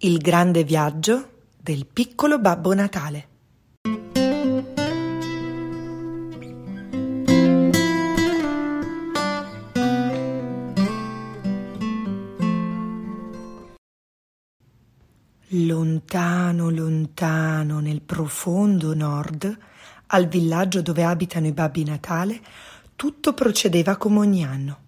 Il grande viaggio del piccolo Babbo Natale. Lontano, lontano, nel profondo nord, al villaggio dove abitano i Babbi Natale, tutto procedeva come ogni anno.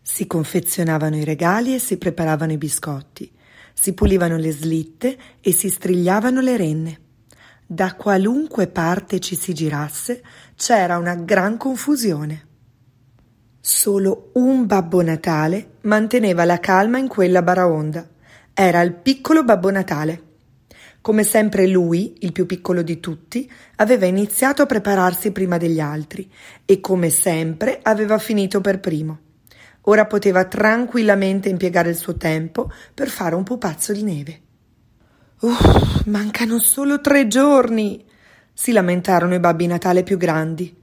Si confezionavano i regali e si preparavano i biscotti si pulivano le slitte e si strigliavano le renne. Da qualunque parte ci si girasse c'era una gran confusione. Solo un Babbo Natale manteneva la calma in quella baraonda. Era il piccolo Babbo Natale. Come sempre lui, il più piccolo di tutti, aveva iniziato a prepararsi prima degli altri e come sempre aveva finito per primo. Ora poteva tranquillamente impiegare il suo tempo per fare un pupazzo di neve. Uff, mancano solo tre giorni, si lamentarono i babbi Natale più grandi.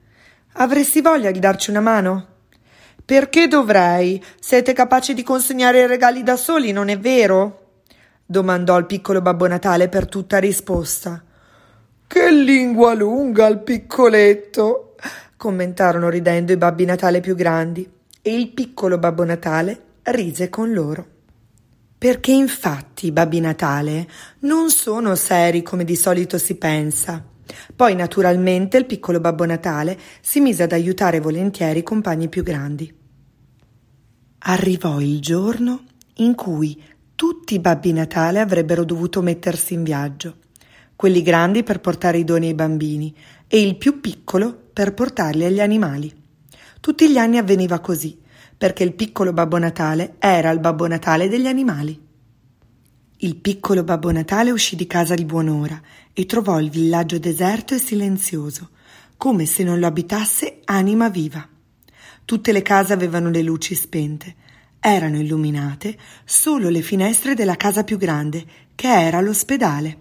Avresti voglia di darci una mano? Perché dovrei? Siete capaci di consegnare i regali da soli, non è vero? domandò il piccolo Babbo Natale per tutta risposta. Che lingua lunga il piccoletto! commentarono ridendo i babbi Natale più grandi e il piccolo Babbo Natale rise con loro. Perché infatti i Babbi Natale non sono seri come di solito si pensa. Poi naturalmente il piccolo Babbo Natale si mise ad aiutare volentieri i compagni più grandi. Arrivò il giorno in cui tutti i Babbi Natale avrebbero dovuto mettersi in viaggio, quelli grandi per portare i doni ai bambini e il più piccolo per portarli agli animali. Tutti gli anni avveniva così, perché il piccolo Babbo Natale era il Babbo Natale degli animali. Il piccolo Babbo Natale uscì di casa di buon'ora e trovò il villaggio deserto e silenzioso, come se non lo abitasse anima viva. Tutte le case avevano le luci spente. Erano illuminate solo le finestre della casa più grande, che era l'ospedale.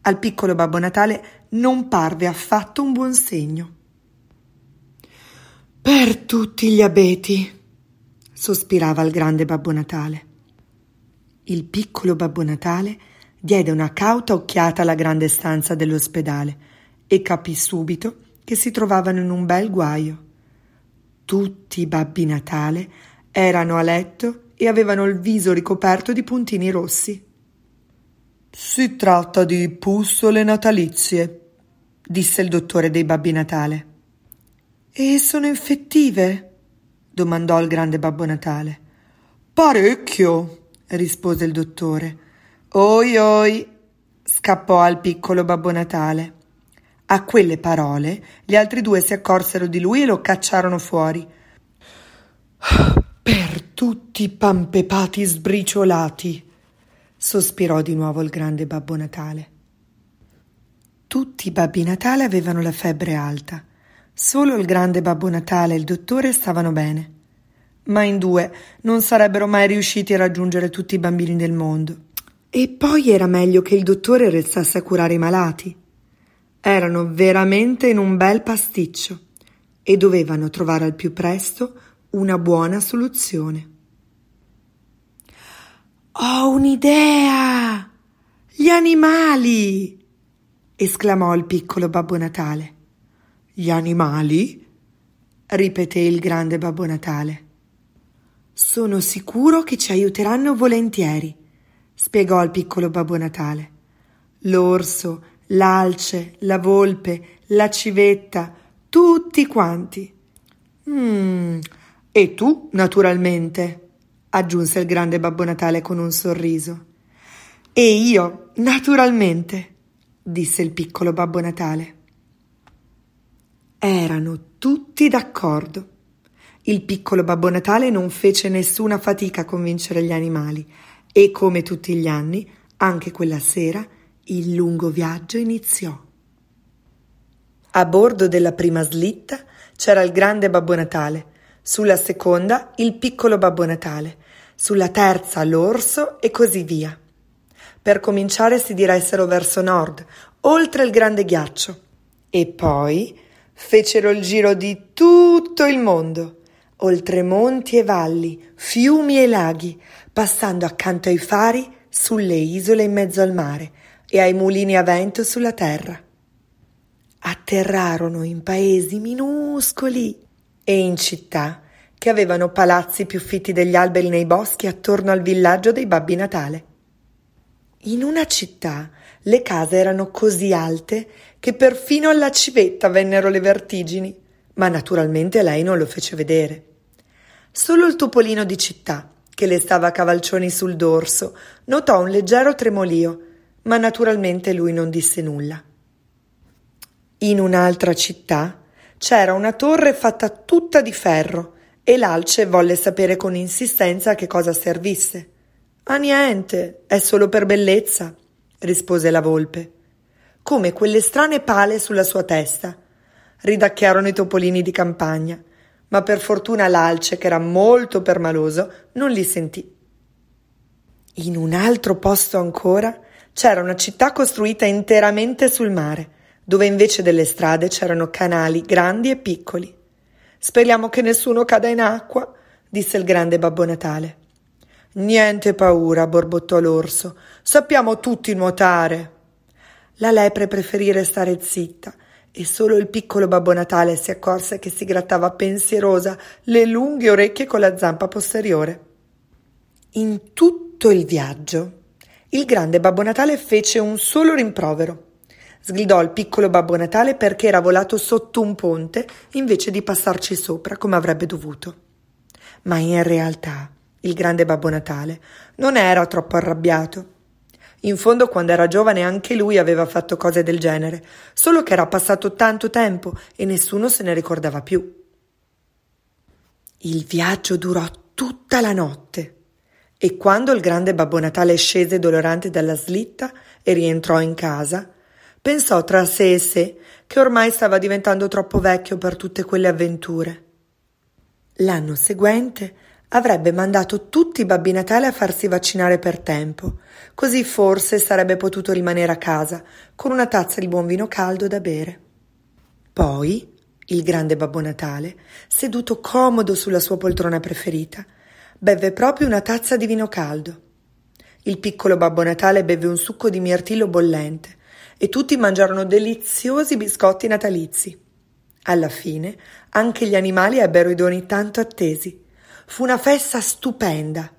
Al piccolo Babbo Natale non parve affatto un buon segno. Per tutti gli abeti, sospirava il grande Babbo Natale. Il piccolo Babbo Natale diede una cauta occhiata alla grande stanza dell'ospedale e capì subito che si trovavano in un bel guaio. Tutti i Babbi Natale erano a letto e avevano il viso ricoperto di puntini rossi. Si tratta di puzzole natalizie, disse il dottore dei Babbi Natale. E sono infettive? domandò il grande Babbo Natale. Parecchio, rispose il dottore. Oi oi, scappò al piccolo Babbo Natale. A quelle parole gli altri due si accorsero di lui e lo cacciarono fuori. Per tutti i pampepati sbriciolati, sospirò di nuovo il grande Babbo Natale. Tutti i Babbi Natale avevano la febbre alta Solo il grande Babbo Natale e il dottore stavano bene. Ma in due non sarebbero mai riusciti a raggiungere tutti i bambini del mondo. E poi era meglio che il dottore restasse a curare i malati. Erano veramente in un bel pasticcio e dovevano trovare al più presto una buona soluzione. Ho un'idea! Gli animali! esclamò il piccolo Babbo Natale. Gli animali? ripeté il grande Babbo Natale. Sono sicuro che ci aiuteranno volentieri, spiegò il piccolo Babbo Natale. L'orso, l'alce, la volpe, la civetta, tutti quanti. Mm, e tu, naturalmente, aggiunse il grande Babbo Natale con un sorriso. E io, naturalmente, disse il piccolo Babbo Natale. Erano tutti d'accordo. Il piccolo Babbo Natale non fece nessuna fatica a convincere gli animali e, come tutti gli anni, anche quella sera il lungo viaggio iniziò. A bordo della prima slitta c'era il grande Babbo Natale, sulla seconda il piccolo Babbo Natale, sulla terza l'orso e così via. Per cominciare si diressero verso nord, oltre il grande ghiaccio, e poi fecero il giro di tutto il mondo oltre monti e valli, fiumi e laghi, passando accanto ai fari, sulle isole in mezzo al mare e ai mulini a vento sulla terra. Atterrarono in paesi minuscoli e in città che avevano palazzi più fitti degli alberi nei boschi attorno al villaggio dei Babbi Natale. In una città le case erano così alte che perfino alla civetta vennero le vertigini, ma naturalmente lei non lo fece vedere. Solo il topolino di città, che le stava a cavalcioni sul dorso, notò un leggero tremolio, ma naturalmente lui non disse nulla. In un'altra città c'era una torre fatta tutta di ferro e l'alce volle sapere con insistenza a che cosa servisse. A niente, è solo per bellezza, rispose la volpe. Come quelle strane pale sulla sua testa. Ridacchiarono i topolini di campagna ma per fortuna l'alce, che era molto permaloso, non li sentì. In un altro posto ancora c'era una città costruita interamente sul mare, dove invece delle strade c'erano canali grandi e piccoli. Speriamo che nessuno cada in acqua, disse il grande Babbo Natale. Niente paura, borbottò l'orso. Sappiamo tutti nuotare. La lepre preferì restare zitta e solo il piccolo Babbo Natale si accorse che si grattava pensierosa le lunghe orecchie con la zampa posteriore. In tutto il viaggio il grande Babbo Natale fece un solo rimprovero. Sgridò il piccolo Babbo Natale perché era volato sotto un ponte invece di passarci sopra come avrebbe dovuto. Ma in realtà il grande Babbo Natale non era troppo arrabbiato in fondo, quando era giovane, anche lui aveva fatto cose del genere, solo che era passato tanto tempo e nessuno se ne ricordava più. Il viaggio durò tutta la notte e quando il grande Babbo Natale scese dolorante dalla slitta e rientrò in casa, pensò tra sé e sé che ormai stava diventando troppo vecchio per tutte quelle avventure. L'anno seguente avrebbe mandato tutti i Babbi Natale a farsi vaccinare per tempo, così forse sarebbe potuto rimanere a casa con una tazza di buon vino caldo da bere. Poi il grande Babbo Natale, seduto comodo sulla sua poltrona preferita, beve proprio una tazza di vino caldo. Il piccolo Babbo Natale beve un succo di mirtillo bollente e tutti mangiarono deliziosi biscotti natalizi. Alla fine anche gli animali ebbero i doni tanto attesi Fu una festa stupenda.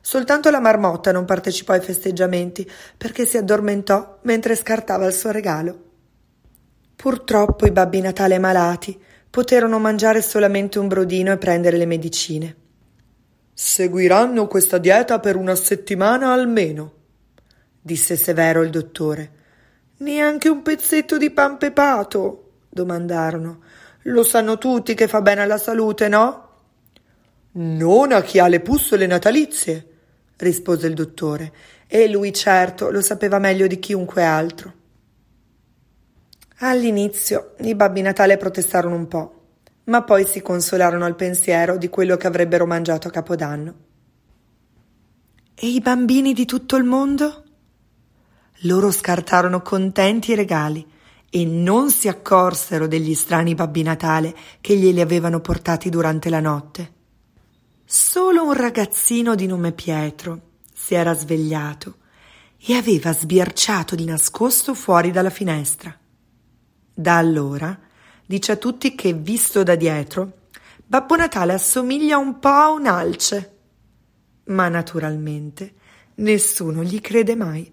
Soltanto la marmotta non partecipò ai festeggiamenti perché si addormentò mentre scartava il suo regalo. Purtroppo i babbi Natale malati poterono mangiare solamente un brodino e prendere le medicine. Seguiranno questa dieta per una settimana almeno, disse severo il dottore. Neanche un pezzetto di pan pepato? domandarono. Lo sanno tutti che fa bene alla salute, no? Non a chi ha le puzzole natalizie, rispose il dottore, e lui certo lo sapeva meglio di chiunque altro. All'inizio i babbi Natale protestarono un po', ma poi si consolarono al pensiero di quello che avrebbero mangiato a Capodanno. E i bambini di tutto il mondo? Loro scartarono contenti i regali e non si accorsero degli strani babbi Natale che glieli avevano portati durante la notte. Solo un ragazzino di nome Pietro si era svegliato e aveva sbirciato di nascosto fuori dalla finestra. Da allora dice a tutti che, visto da dietro, Babbo Natale assomiglia un po' a un'alce. Ma naturalmente nessuno gli crede mai.